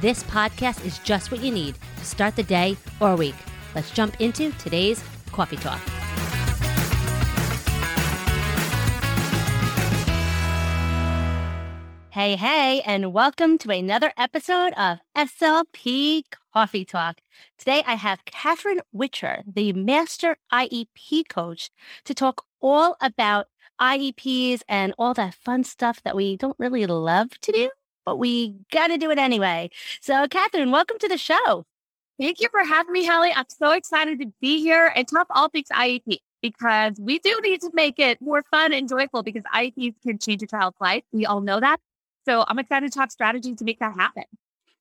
this podcast is just what you need to start the day or week. Let's jump into today's Coffee Talk. Hey, hey, and welcome to another episode of SLP Coffee Talk. Today I have Catherine Whitcher, the Master IEP coach, to talk all about IEPs and all that fun stuff that we don't really love to do but we got to do it anyway. So, Catherine, welcome to the show. Thank you for having me, Hallie. I'm so excited to be here and talk all things IEP because we do need to make it more fun and joyful because IEPs can change a child's life. We all know that. So I'm excited to talk strategies to make that happen.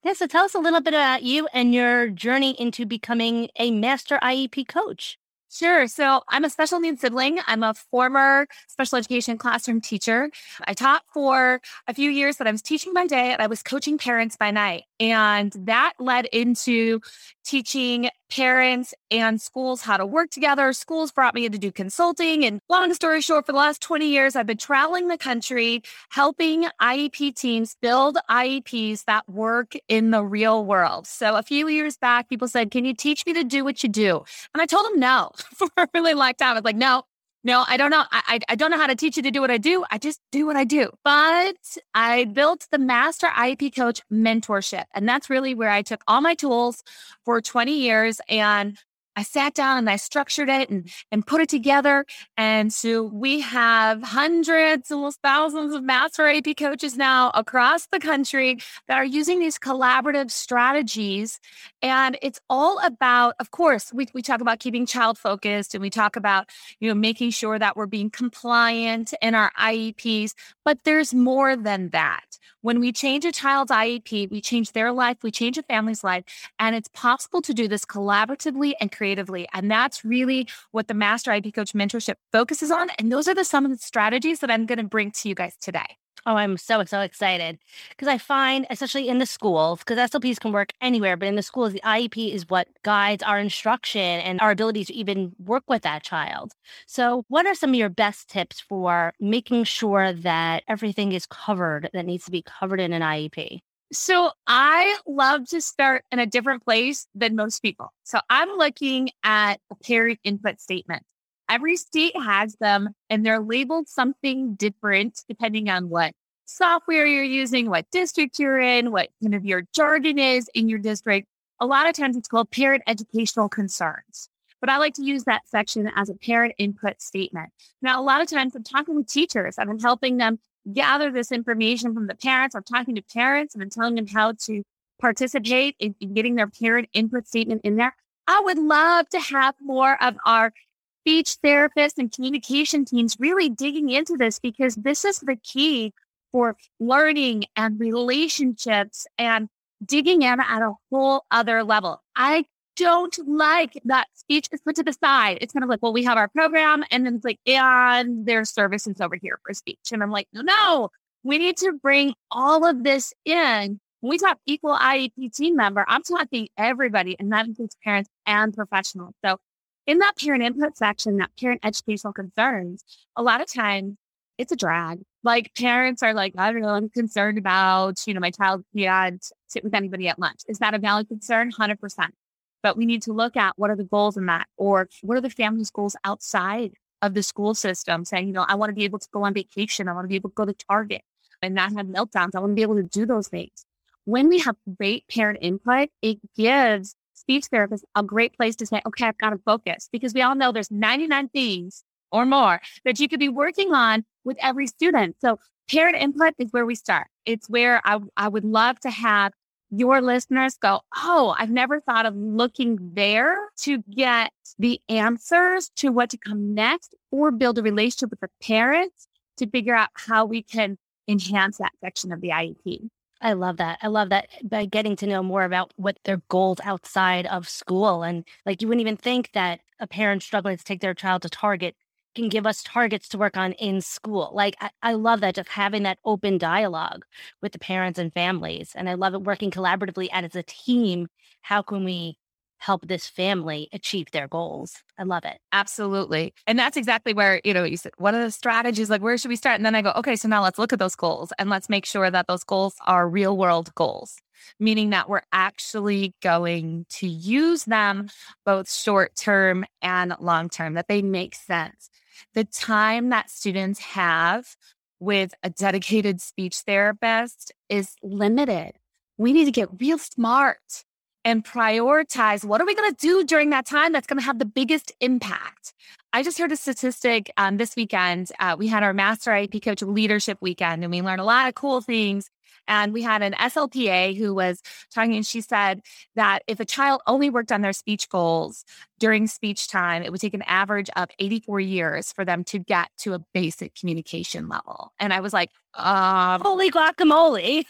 Yeah, so tell us a little bit about you and your journey into becoming a master IEP coach. Sure. So I'm a special needs sibling. I'm a former special education classroom teacher. I taught for a few years, but I was teaching by day and I was coaching parents by night. And that led into teaching parents and schools how to work together. Schools brought me in to do consulting. And long story short, for the last 20 years, I've been traveling the country helping IEP teams build IEPs that work in the real world. So a few years back, people said, Can you teach me to do what you do? And I told them no for a really long time. I was like, No, no, I don't know. I, I don't know how to teach you to do what I do. I just do what I do. But I built the Master IEP Coach mentorship. And that's really where I took all my tools for 20 years and I sat down and I structured it and, and put it together. And so we have hundreds, almost thousands of master IEP coaches now across the country that are using these collaborative strategies. And it's all about, of course, we, we talk about keeping child focused and we talk about, you know, making sure that we're being compliant in our IEPs, but there's more than that. When we change a child's IEP, we change their life, we change a family's life, and it's possible to do this collaboratively and creatively. And that's really what the Master IEP Coach Mentorship focuses on. And those are the some of the strategies that I'm going to bring to you guys today. Oh, I'm so, so excited because I find, especially in the schools, because SLPs can work anywhere, but in the schools, the IEP is what guides our instruction and our ability to even work with that child. So, what are some of your best tips for making sure that everything is covered that needs to be covered in an IEP? So, I love to start in a different place than most people. So, I'm looking at a parent input statement. Every state has them and they're labeled something different depending on what software you're using, what district you're in, what kind of your jargon is in your district. A lot of times it's called parent educational concerns. But I like to use that section as a parent input statement. Now, a lot of times I'm talking with teachers and I'm helping them gather this information from the parents. I'm talking to parents and I'm telling them how to participate in, in getting their parent input statement in there. I would love to have more of our speech therapists and communication teams really digging into this because this is the key for learning and relationships and digging in at a whole other level. I don't like that speech is put to the side. It's kind of like, well, we have our program and then it's like, and there's services over here for speech. And I'm like, no, no, we need to bring all of this in. When we talk equal IEP team member, I'm talking everybody, and that includes parents and professionals. So in that parent input section, that parent educational concerns, a lot of times it's a drag. Like parents are like, I don't know, I'm concerned about, you know, my child can't sit with anybody at lunch. Is that a valid concern? 100%. But we need to look at what are the goals in that, or what are the family's goals outside of the school system, saying, you know, I want to be able to go on vacation. I want to be able to go to Target and not have meltdowns. I want to be able to do those things. When we have great parent input, it gives speech therapists a great place to say, okay, I've got to focus because we all know there's 99 things or more that you could be working on with every student. So parent input is where we start. It's where I, I would love to have your listeners go, Oh, I've never thought of looking there to get the answers to what to come next or build a relationship with the parents to figure out how we can enhance that section of the IEP. I love that. I love that eh, by getting to know more about what their goals outside of school. And like you wouldn't even think that a parent struggling to take their child to Target can give us targets to work on in school. Like, I, I, love that just having that open dialogue with the parents and families. And I love it working collaboratively and as a team. How can we help this family achieve their goals? I love it. Absolutely. And that's exactly where, you know, you said, what are the strategies? Like, where should we start? And then I go, okay, so now let's look at those goals and let's make sure that those goals are real world goals meaning that we're actually going to use them both short term and long term, that they make sense the time that students have with a dedicated speech therapist is limited. We need to get real smart and prioritize what are we going to do during that time that's going to have the biggest impact. I just heard a statistic um, this weekend. Uh, we had our Master IEP Coach Leadership Weekend, and we learned a lot of cool things and we had an SLPA who was talking, and she said that if a child only worked on their speech goals during speech time, it would take an average of 84 years for them to get to a basic communication level. And I was like, um, holy guacamole.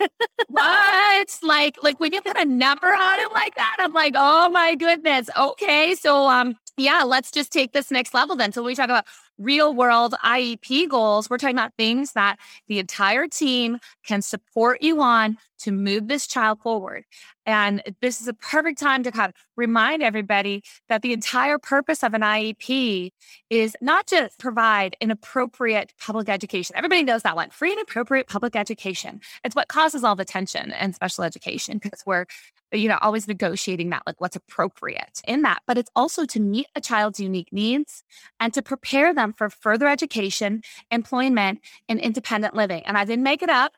what? Like, like when you put a number on it like that, I'm like, oh my goodness. Okay. So um, yeah, let's just take this next level then. So we talk about real world IEP goals. We're talking about things that the entire team can support you on to move this child forward. And this is a perfect time to kind of remind everybody that the entire purpose of an IEP is not just provide an appropriate public education. Everybody knows that one free and appropriate public education. It's what causes all the tension in special education because we're you know, always negotiating that, like what's appropriate in that. But it's also to meet a child's unique needs and to prepare them for further education, employment, and independent living. And I didn't make it up.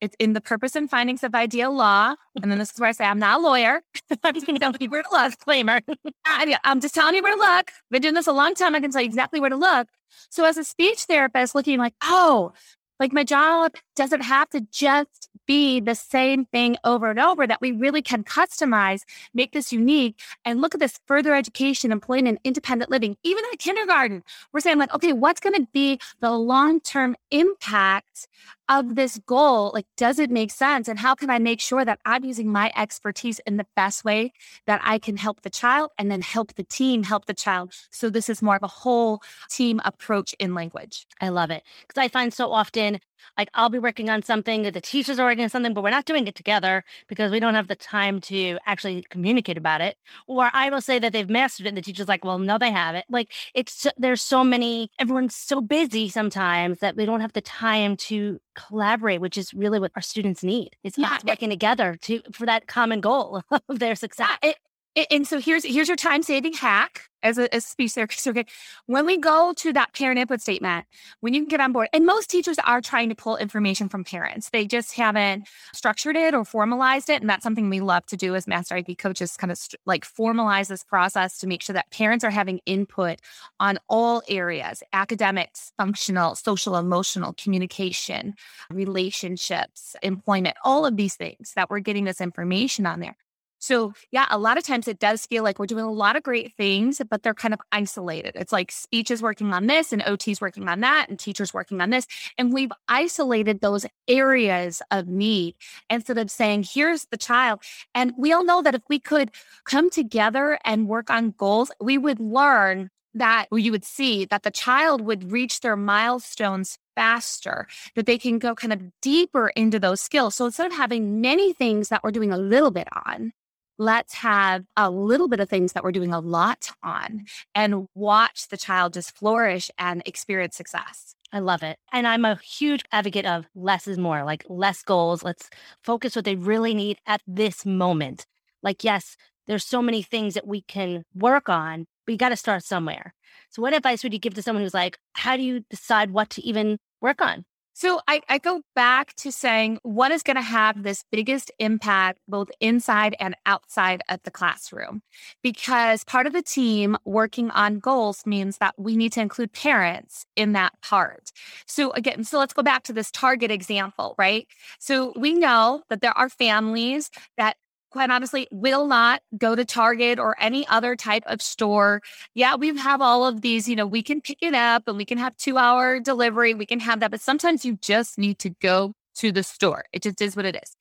It's in the purpose and findings of IDEA law. And then this is where I say, I'm not a lawyer. I'm just where to look. Disclaimer. I'm just telling you where to look. Been doing this a long time. I can tell you exactly where to look. So as a speech therapist looking like, oh, like my job doesn't have to just be the same thing over and over, that we really can customize, make this unique, and look at this further education, employment, and independent living, even in kindergarten. We're saying, like, okay, what's going to be the long term impact of this goal? Like, does it make sense? And how can I make sure that I'm using my expertise in the best way that I can help the child and then help the team help the child? So, this is more of a whole team approach in language. I love it because I find so often like I'll be working on something, that the teachers are working on something, but we're not doing it together because we don't have the time to actually communicate about it. Or I will say that they've mastered it, and the teacher's like, "Well, no, they haven't." Like it's there's so many. Everyone's so busy sometimes that we don't have the time to collaborate, which is really what our students need. It's yeah, us working it, together to for that common goal of their success. It, and so here's here's your time saving hack as a, as speech therapist. Okay, when we go to that parent input statement, when you can get on board, and most teachers are trying to pull information from parents, they just haven't structured it or formalized it, and that's something we love to do as master IEP coaches, kind of st- like formalize this process to make sure that parents are having input on all areas: academics, functional, social, emotional, communication, relationships, employment, all of these things that we're getting this information on there. So, yeah, a lot of times it does feel like we're doing a lot of great things, but they're kind of isolated. It's like speech is working on this and OT is working on that and teachers working on this. And we've isolated those areas of need instead of saying, here's the child. And we all know that if we could come together and work on goals, we would learn that you would see that the child would reach their milestones faster, that they can go kind of deeper into those skills. So instead of having many things that we're doing a little bit on, let's have a little bit of things that we're doing a lot on and watch the child just flourish and experience success. I love it. And I'm a huge advocate of less is more, like less goals. Let's focus what they really need at this moment. Like, yes, there's so many things that we can work on, but you got to start somewhere. So, what advice would you give to someone who's like, how do you decide what to even work on? So I, I, go back to saying what is going to have this biggest impact both inside and outside of the classroom? Because part of the team working on goals means that we need to include parents in that part. So again, so let's go back to this target example, right? So we know that there are families that quite honestly, will not go to Target or any other type of store. Yeah, we have all of these, you know, we can pick it up and we can have two hour delivery. We can have that. But sometimes you just need to go to the store. It just is what it is.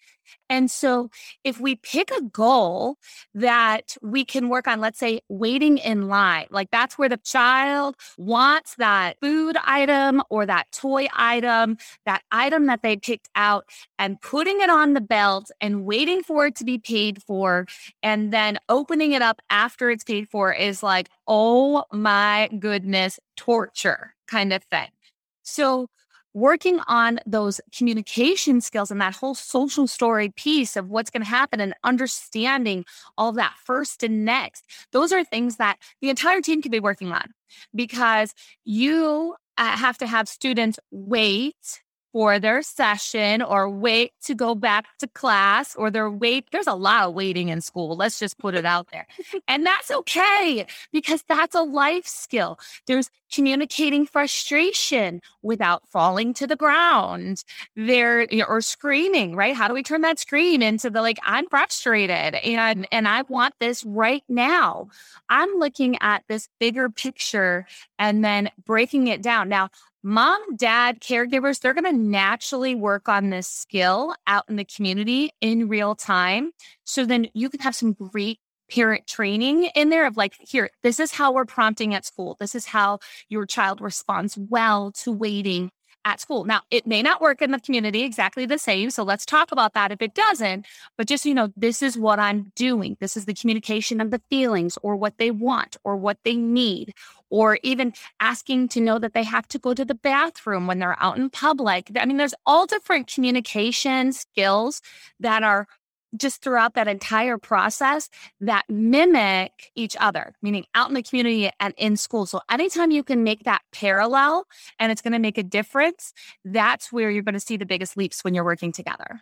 And so, if we pick a goal that we can work on, let's say waiting in line, like that's where the child wants that food item or that toy item, that item that they picked out, and putting it on the belt and waiting for it to be paid for, and then opening it up after it's paid for is like, oh my goodness, torture kind of thing. So, working on those communication skills and that whole social story piece of what's going to happen and understanding all of that first and next, those are things that the entire team could be working on because you uh, have to have students wait for their session or wait to go back to class or they're wait there's a lot of waiting in school let's just put it out there. And that's okay because that's a life skill. There's communicating frustration without falling to the ground. There or screaming right? How do we turn that scream into the like i'm frustrated and and i want this right now. I'm looking at this bigger picture and then breaking it down. Now mom, dad, caregivers, they're going to naturally work on this skill out in the community in real time. So then you can have some great parent training in there of like, here, this is how we're prompting at school. This is how your child responds well to waiting at school. Now, it may not work in the community exactly the same. So let's talk about that if it doesn't. But just, you know, this is what I'm doing. This is the communication of the feelings or what they want or what they need, or even asking to know that they have to go to the bathroom when they're out in public. I mean, there's all different communication skills that are just throughout that entire process that mimic each other, meaning out in the community and in school. So anytime you can make that parallel and it's going to make a difference, that's where you're going to see the biggest leaps when you're working together.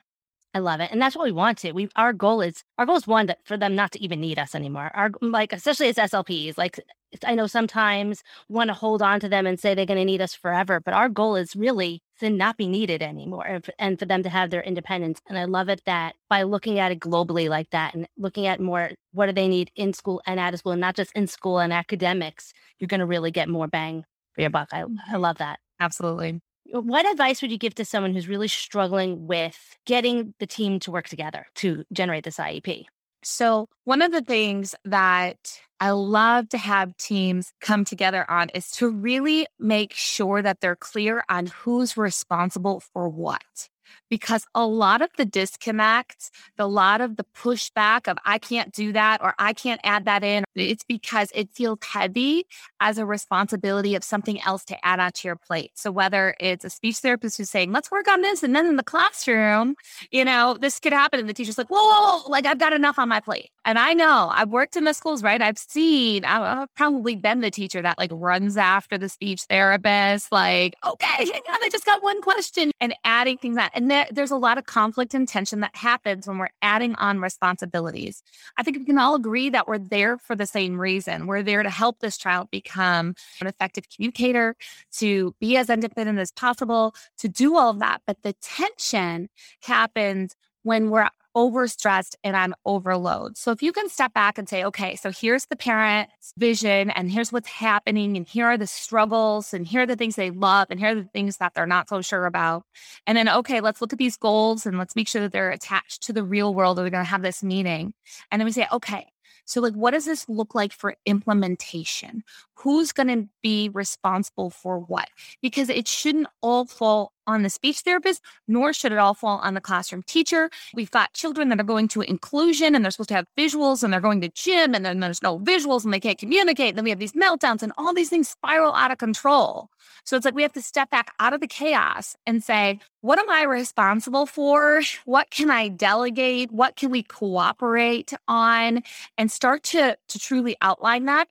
I love it. And that's what we want to. We our goal is our goal is one that for them not to even need us anymore. Our like especially as SLPs, like I know sometimes we want to hold on to them and say they're going to need us forever, but our goal is really to not be needed anymore and, and for them to have their independence. And I love it that by looking at it globally like that and looking at more what do they need in school and out of school and not just in school and academics, you're going to really get more bang for your buck. I, I love that. Absolutely. Uh, what advice would you give to someone who's really struggling with getting the team to work together to generate this IEP? So, one of the things that I love to have teams come together on is to really make sure that they're clear on who's responsible for what because a lot of the disconnect, a lot of the pushback of I can't do that or I can't add that in, it's because it feels heavy as a responsibility of something else to add onto your plate. So whether it's a speech therapist who's saying, let's work on this. And then in the classroom, you know, this could happen. And the teacher's like, whoa, whoa, whoa like I've got enough on my plate. And I know I've worked in the schools, right? I've seen, I've probably been the teacher that like runs after the speech therapist, like, okay, hang on, I just got one question and adding things on. And there, there's a lot of conflict and tension that happens when we're adding on responsibilities. I think we can all agree that we're there for the same reason. We're there to help this child become an effective communicator, to be as independent as possible, to do all of that. But the tension happens when we're overstressed and on overload. So if you can step back and say, okay, so here's the parent's vision and here's what's happening and here are the struggles and here are the things they love and here are the things that they're not so sure about. And then, okay, let's look at these goals and let's make sure that they're attached to the real world or they're going to have this meeting. And then we say, okay, so, like, what does this look like for implementation? Who's going to be responsible for what? Because it shouldn't all fall on the speech therapist, nor should it all fall on the classroom teacher. We've got children that are going to inclusion and they're supposed to have visuals and they're going to gym and then there's no visuals and they can't communicate. And then we have these meltdowns and all these things spiral out of control. So it's like we have to step back out of the chaos and say, what am I responsible for? What can I delegate? What can we cooperate on? And start to, to truly outline that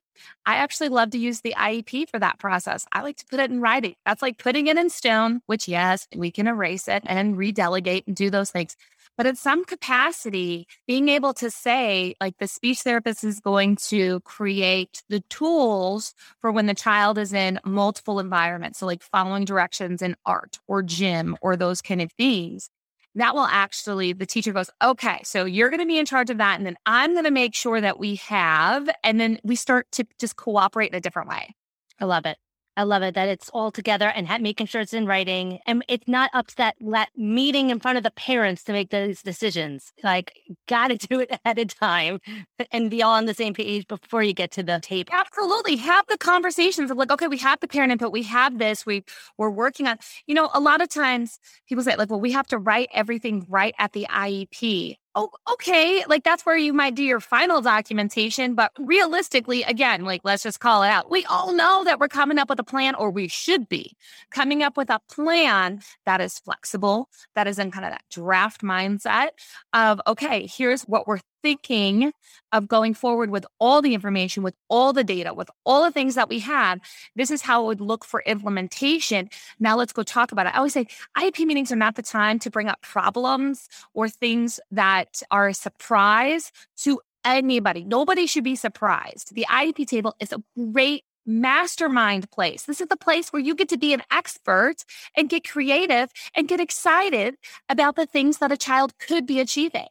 I actually love to use the IEP for that process. I like to put it in writing. That's like putting it in stone, which, yes, we can erase it and redelegate and do those things. But in some capacity, being able to say, like, the speech therapist is going to create the tools for when the child is in multiple environments. So, like, following directions in art or gym or those kind of things that will actually, the teacher goes, okay, so you're going to be in charge of that. And then I'm going to make sure that we have, and then we start to just cooperate in a different way. I love it. I love it that it's all together and ha- making sure it's in writing. And it's not up to that, that meeting in front of the parents to make those decisions. Like, got to do it ahead of time and be all on the same page before you get to the tape. Absolutely. Have the conversations of like, okay, we have the parent input, we have this, we, we're working on, you know, a lot of times people say, like, well, we have to write everything right at the IEP oh, okay, like that's where you might do your final documentation. But realistically, again, like let's just call it out. We all know that we're coming up with a plan, or we should be coming up with a plan that is flexible, that is in kind of that draft mindset of, okay, here's what we're thinking of going forward with all the information, with all the data, with all the things that we have. This is how it would look for implementation. Now let's go talk about it. I always say IEP meetings are not the time to bring up problems or things that are a surprise to anybody. Nobody should be surprised. The IEP table is a great mastermind place. This is the place where you get to be an expert and get creative and get excited about the things that a child could be achieving.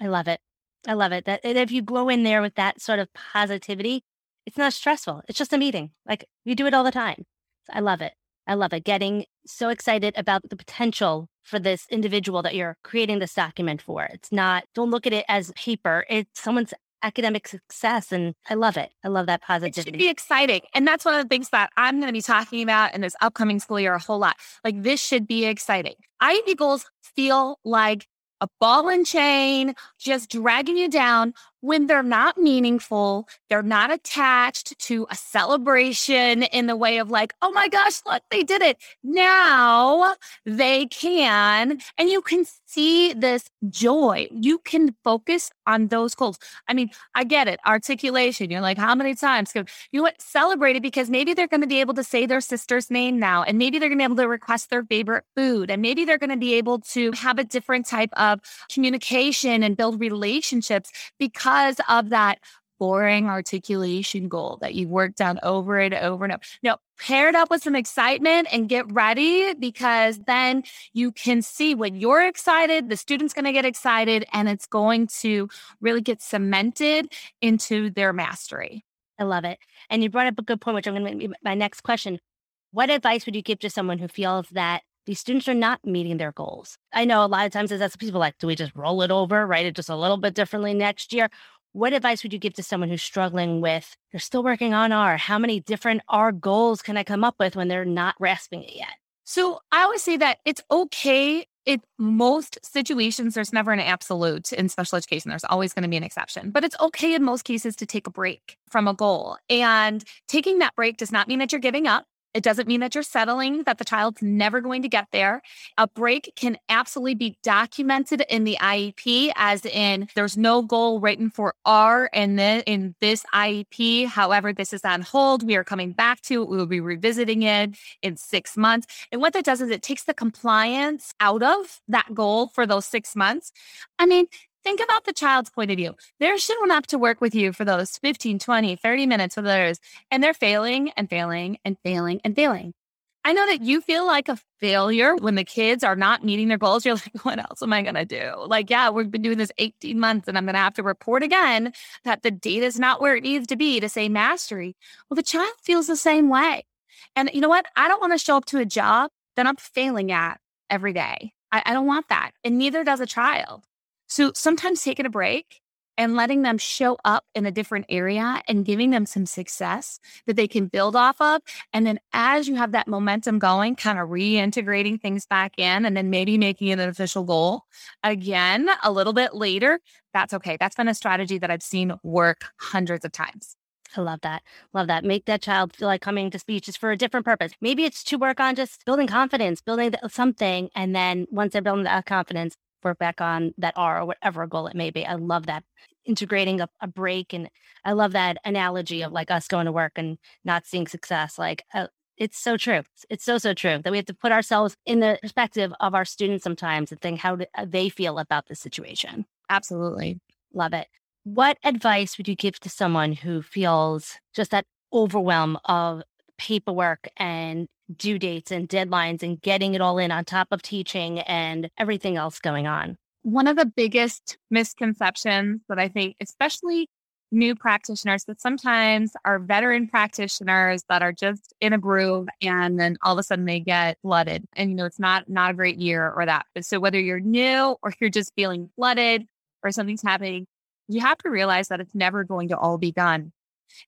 I love it. I love it. That if you go in there with that sort of positivity, it's not stressful. It's just a meeting. Like you do it all the time. I love it. I love it. Getting so excited about the potential for this individual that you're creating this document for. It's not, don't look at it as paper. It's someone's academic success. And I love it. I love that positivity. It should be exciting. And that's one of the things that I'm going to be talking about in this upcoming school year a whole lot. Like this should be exciting. IEP goals feel like a ball and chain, just dragging you down when they're not meaningful. They're not attached to a celebration in the way of like, oh my gosh, look, they did it. Now they can. And you can see this joy. You can focus on those goals. I mean, I get it. Articulation. You're like, how many times? You know what? Celebrate it because maybe they're going to be able to say their sister's name now. And maybe they're going to be able to request their favorite food. And maybe they're going to be able to have a different type of communication and build relationships because of that boring articulation goal that you've worked on over and over and over. No, pair it up with some excitement and get ready because then you can see when you're excited, the student's going to get excited and it's going to really get cemented into their mastery. I love it. And you brought up a good point, which I'm going to be my next question. What advice would you give to someone who feels that these students are not meeting their goals? I know a lot of times that's people like, do we just roll it over, write it just a little bit differently next year? what advice would you give to someone who's struggling with they're still working on R? How many different R goals can I come up with when they're not grasping it yet? So I always say that it's okay. In most situations, there's never an absolute in special education. There's always going to be an exception, but it's okay in most cases to take a break from a goal. And taking that break does not mean that you're giving up. It doesn't mean that you're settling, that the child's never going to get there. A break can absolutely be documented in the IEP, as in there's no goal written for R in, the, in this IEP. However, this is on hold. We are coming back to it. We will be revisiting it in six months. And what that does is it takes the compliance out of that goal for those six months. I mean, think about the child's point of view. They're showing up to work with you for those 15, 20, 30 minutes with others, and they're failing and failing and failing and failing. I know that you feel like a failure when the kids are not meeting their goals. You're like, what else am I going to do? Like, yeah, we've been doing this 18 months and I'm going to have to report again that the data is not where it needs to be to say mastery. Well, the child feels the same way. And you know what? I don't want to show up to a job that I'm failing at every day. I, I don't want that. And neither does a child. So sometimes taking a break and letting them show up in a different area and giving them some success that they can build off of. And then as you have that momentum going, kind of reintegrating things back in and then maybe making it an official goal again a little bit later, that's okay. That's been a strategy that I've seen work hundreds of times. I love that. Love that. Make that child feel like coming to speech is for a different purpose. Maybe it's to work on just building confidence, building something. And then once they're building that confidence, work back on that R or whatever goal it may be. I love that integrating a, a break. And I love that analogy of like us going to work and not seeing success. Like, uh, it's so true. It's so, so true that we have to put ourselves in the perspective of our students sometimes and think how do, uh, they feel about the situation. Absolutely. Love it. What advice would you give to someone who feels just that overwhelm of paperwork and due dates and deadlines and getting it all in on top of teaching and everything else going on? One of the biggest misconceptions that I think, especially new practitioners, that sometimes are veteran practitioners that are just in a groove and then all of a sudden they get flooded. And you know, it's not not a great year or that. But so whether you're new or you're just feeling flooded or something's happening, you have to realize that it's never going to all be done.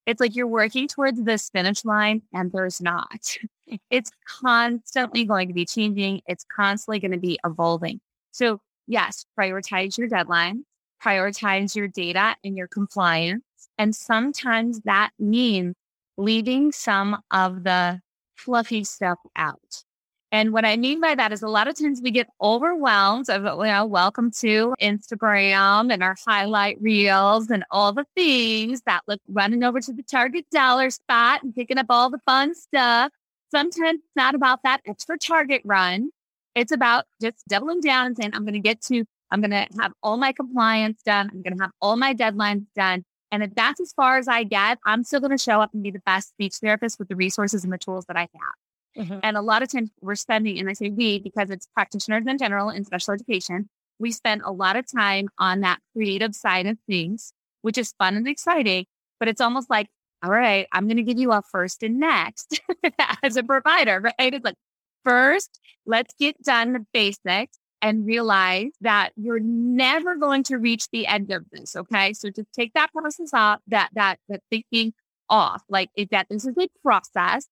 It's like you're working towards this finish line and there's not. It's constantly going to be changing. It's constantly going to be evolving. So yes, prioritize your deadline, prioritize your data and your compliance. And sometimes that means leaving some of the fluffy stuff out. And what I mean by that is a lot of times we get overwhelmed of, you know, welcome to Instagram and our highlight reels and all the things that look running over to the target dollar spot and picking up all the fun stuff. Sometimes it's not about that extra target run. It's about just doubling down and saying, I'm going to get to, I'm going to have all my compliance done. I'm going to have all my deadlines done. And if that's as far as I get, I'm still going to show up and be the best speech therapist with the resources and the tools that I have. Mm-hmm. And a lot of times we're spending, and I say we because it's practitioners in general in special education, we spend a lot of time on that creative side of things, which is fun and exciting. But it's almost like, all right, I'm going to give you a first and next as a provider, right? It's like, First, let's get done the basics and realize that you're never going to reach the end of this. Okay. So just take that process off, that, that, that thinking off, like if that this is a process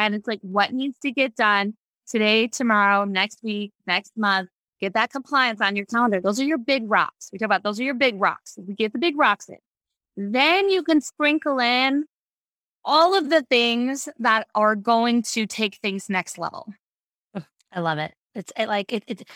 and it's like what needs to get done today, tomorrow, next week, next month. Get that compliance on your calendar. Those are your big rocks. We talk about those are your big rocks. We get the big rocks in, then you can sprinkle in all of the things that are going to take things next level. I love it. It's it, like it, it.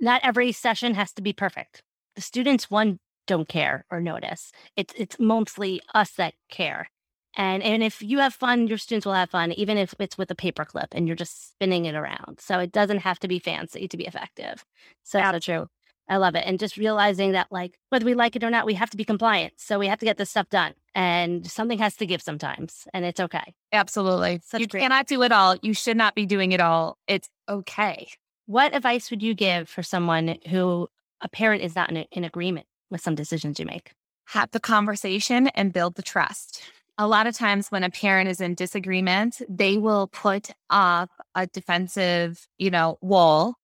Not every session has to be perfect. The students, one, don't care or notice. It's it's mostly us that care. And and if you have fun, your students will have fun, even if it's with a paperclip and you're just spinning it around. So it doesn't have to be fancy to be effective. So that's so true. I love it. And just realizing that, like, whether we like it or not, we have to be compliant. So we have to get this stuff done. And something has to give sometimes, and it's okay. Absolutely. Such you great- cannot do it all. You should not be doing it all. It's okay. What advice would you give for someone who a parent is not in, in agreement with some decisions you make? Have the conversation and build the trust. A lot of times when a parent is in disagreement, they will put up a defensive, you know, wall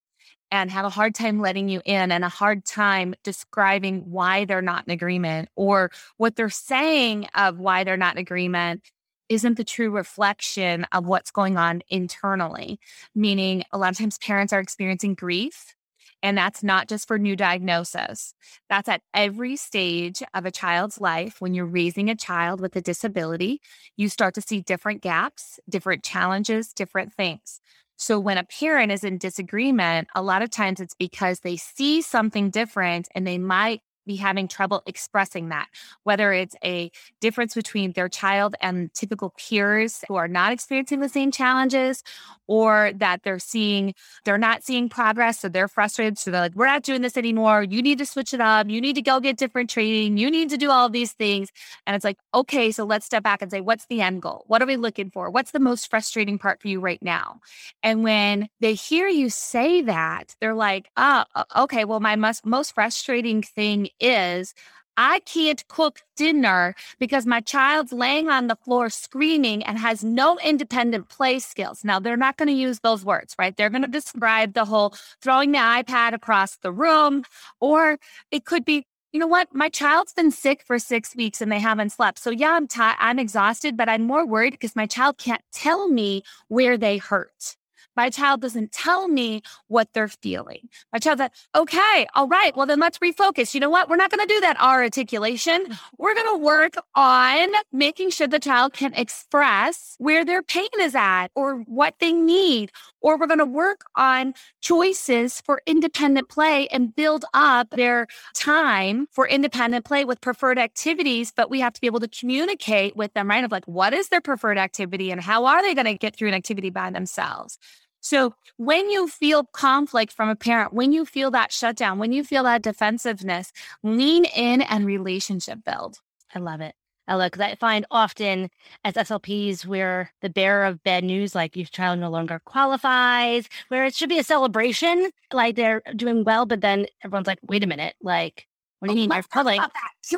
and have a hard time letting you in and a hard time describing why they're not in agreement or what they're saying of why they're not in agreement isn't the true reflection of what's going on internally. Meaning, a lot of times parents are experiencing grief. And that's not just for new diagnosis. That's at every stage of a child's life. When you're raising a child with a disability, you start to see different gaps, different challenges, different things. So when a parent is in disagreement, a lot of times it's because they see something different and they might be having trouble expressing that, whether it's a difference between their child and typical peers who are not experiencing the same challenges, or that they're seeing, they're not seeing progress. So they're frustrated. So they're like, we're not doing this anymore. You need to switch it up. You need to go get different training. You need to do all these things. And it's like, okay, so let's step back and say, what's the end goal? What are we looking for? What's the most frustrating part for you right now? And when they hear you say that, they're like, oh, okay, well, my most, most frustrating thing is I can't cook dinner because my child's laying on the floor screaming and has no independent play skills. Now, they're not going to use those words, right? They're going to describe the whole throwing the iPad across the room, or it could be, you know what? My child's been sick for six weeks and they haven't slept. So, yeah, I'm tired, I'm exhausted, but I'm more worried because my child can't tell me where they hurt. My child doesn't tell me what they're feeling. My child said, okay, all right, well, then let's refocus. You know what? We're not going to do that R articulation. Mm. We're going to work on making sure the child can express where their pain is at or what they need. Or we're going to work on choices for independent play and build up their time for independent play with preferred activities. But we have to be able to communicate with them, right? Of like, what is their preferred activity and how are they going to get through an activity by themselves? So when you feel conflict from a parent, when you feel that shutdown, when you feel that defensiveness, lean in and relationship build. I love it. I look, I find often as SLPs, we're the bearer of bad news, like your child no longer qualifies, where it should be a celebration, like they're doing well, but then everyone's like, wait a minute, like, what do you oh, mean? You're public.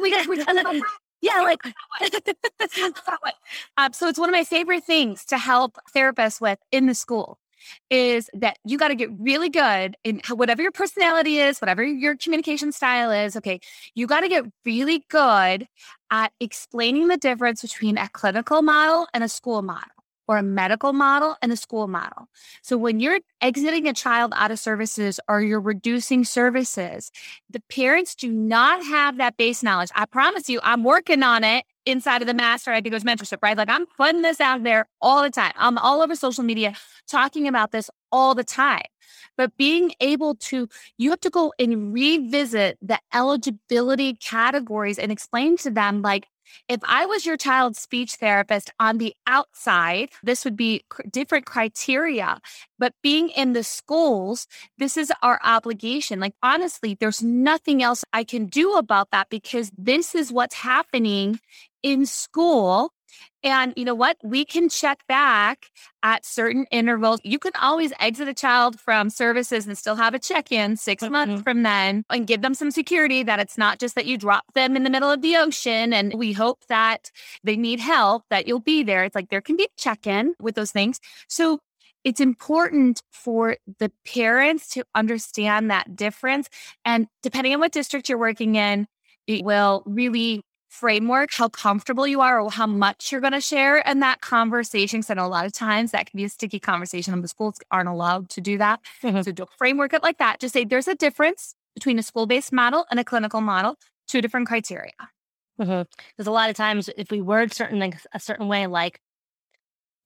we got, we got yeah, like um, so it's one of my favorite things to help therapists with in the school is that you got to get really good in whatever your personality is, whatever your communication style is. Okay. You got to get really good at explaining the difference between a clinical model and a school model or a medical model and a school model. So when you're exiting a child out of services or you're reducing services, the parents do not have that base knowledge. I promise you, I'm working on it inside of the Master Ideas Mentorship, right? Like I'm putting this out there all the time. I'm all over social media talking about this all the time. But being able to, you have to go and revisit the eligibility categories and explain to them, like, if I was your child's speech therapist on the outside, this would be different criteria. But being in the schools, this is our obligation. Like, honestly, there's nothing else I can do about that because this is what's happening in school. And you know what? We can check back at certain intervals. You can always exit a child from services and still have a check in 6 mm-hmm. months from then and give them some security that it's not just that you drop them in the middle of the ocean and we hope that they need help, that you'll be there. It's like there can be a check in with those things. So it's important for the parents to understand that difference. And depending on what district you're working in, it will really framework, how comfortable you are or how much you're going to share in that conversation. Because I know a lot of times that can be a sticky conversation and the schools aren't allowed to do that. Mm-hmm. So don't framework it like that. Just say there's a difference between a school-based model and a clinical model, two different criteria. Because mm-hmm. a lot of times if we word certain things a certain way, like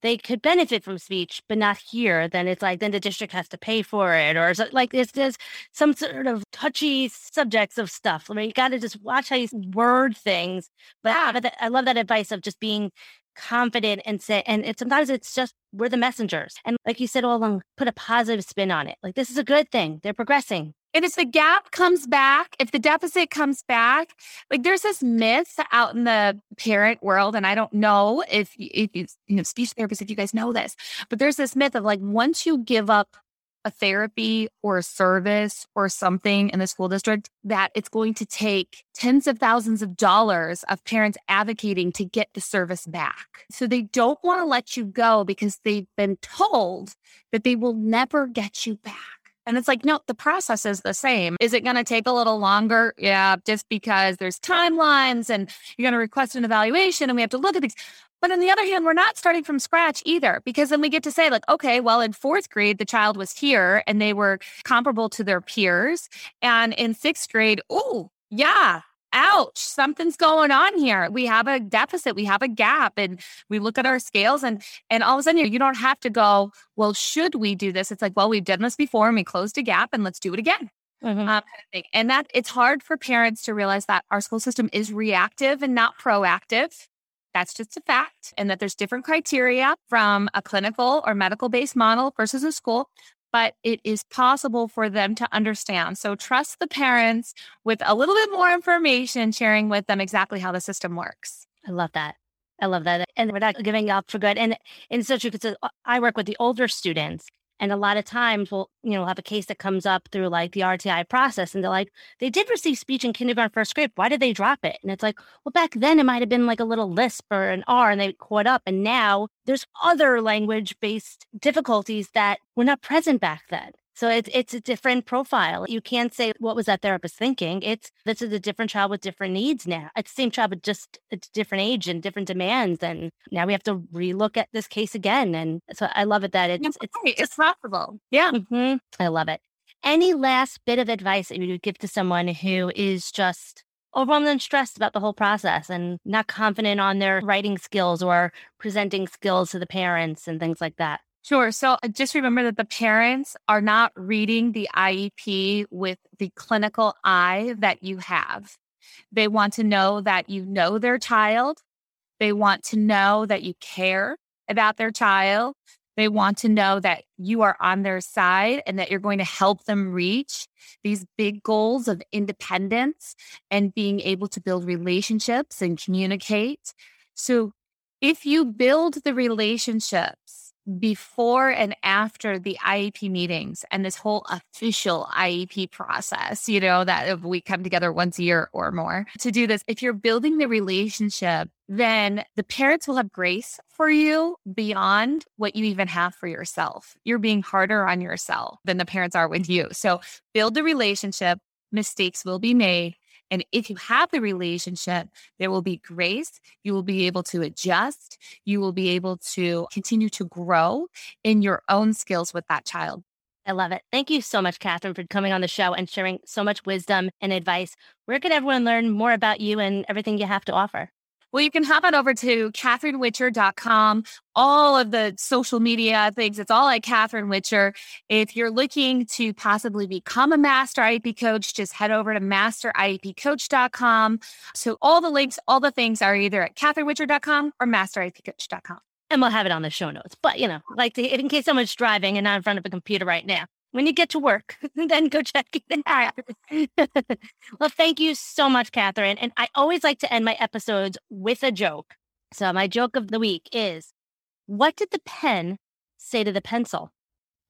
they could benefit from speech, but not here, then it's like then the district has to pay for it, or so, like it's there's some sort of touchy subjects of stuff. I mean, you got to just watch how you word things. But, yeah. but the, I love that advice of just being confident and say, and it, sometimes it's just we're the messengers, and like you said all along, put a positive spin on it. Like this is a good thing; they're progressing. And if the gap comes back, if the deficit comes back, like there's this myth out in the parent world, and I don't know if if you, you know speech therapists, if you guys know this, but there's this myth of like once you give up a therapy or a service or something in the school district, that it's going to take tens of thousands of dollars of parents advocating to get the service back. So they don't want to let you go because they've been told that they will never get you back. And it's like, no, the process is the same. Is it going to take a little longer? Yeah, just because there's timelines and you're going to request an evaluation and we have to look at these. But on the other hand, we're not starting from scratch either, because then we get to say, like, okay, well, in fourth grade, the child was here and they were comparable to their peers. And in sixth grade, oh, yeah, ouch, something's going on here. We have a deficit, we have a gap, and we look at our scales, and and all of a sudden you don't have to go, well, should we do this? It's like, well, we've done this before and we closed a gap, and let's do it again. mm-hmm. um, kind of thing. And that it's hard for parents to realize that our school system is reactive and not proactive. That's just a fact. And that there's different criteria from a clinical or medical based model versus a school but it is possible for them to understand. So trust the parents with a little bit more information, sharing with them exactly how the system works. I love that. I love that. And without giving up for good. And, true because uh, I work with the older students and a lot of times we'll, you know, have a case that comes up through like the RTI process and they're like, they did receive speech in kindergarten first grade. Why did they drop it? And it's like, well, back then it might have been like a little lisp or an R and they caught up. And now there's other language based difficulties that were not present back then. So it's it's a different profile. You can't say what was that therapist thinking. It's this is a different child with different needs now. It's the same child, but just it's different age and different demands. And now we have to relook at this case again. And so I love it that it's it's it's, it's possible. Yeah, mm-hmm. I love it. Any last bit of advice that you would give to someone who is just overwhelmed and stressed about the whole process and not confident on their writing skills or presenting skills to the parents and things like that? Sure. So uh, just remember that the parents are not reading the IEP with the clinical eye that you have. They want to know that you know their child. They want to know that you care about their child. They want to know that you are on their side and that you're going to help them reach these big goals of independence and being able to build relationships and communicate. So if you build the relationships before and after the IEP meetings and this whole official IEP process, you know, that we come together once a year or more to do this, if you're building the relationship, then the parents will have grace for you beyond what you even have for yourself. You're being harder on yourself than the parents are with you. So build the relationship. Mistakes will be made and if you have the relationship, there will be grace. You will be able to adjust. You will be able to continue to grow in your own skills with that child. I love it. Thank you so much, Catherine, for coming on the show and sharing so much wisdom and advice. Where can everyone learn more about you and everything you have to offer? Well, you can hop on over to catherinewhitcher.com. All of the social media things, it's all at Catherine Whitcher. If you're looking to possibly become a master IEP coach, just head over to masteriepcoach.com. So all the links, all the things are either at catherinewhitcher.com or masteriepcoach.com. And we'll have it on the show notes. But, you know, like to, in case someone's driving and not in front of a computer right now, when you get to work, then go check it out. well, thank you so much, Catherine. And I always like to end my episodes with a joke. So my joke of the week is what did the pen say to the pencil?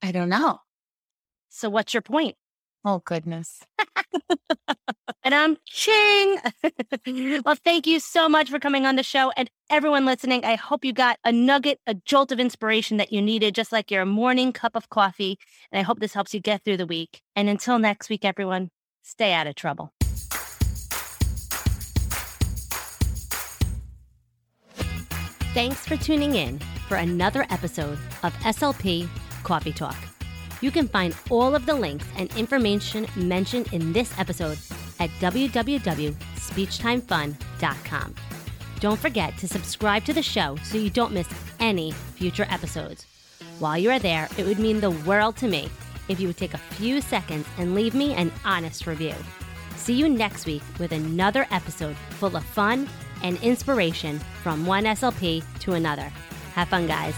I don't know. So what's your point? Oh, goodness. and I'm ching. well, thank you so much for coming on the show. And everyone listening, I hope you got a nugget, a jolt of inspiration that you needed, just like your morning cup of coffee. And I hope this helps you get through the week. And until next week, everyone, stay out of trouble. Thanks for tuning in for another episode of SLP Coffee Talk. You can find all of the links and information mentioned in this episode at www.speechtimefun.com. Don't forget to subscribe to the show so you don't miss any future episodes. While you are there, it would mean the world to me if you would take a few seconds and leave me an honest review. See you next week with another episode full of fun and inspiration from one SLP to another. Have fun, guys.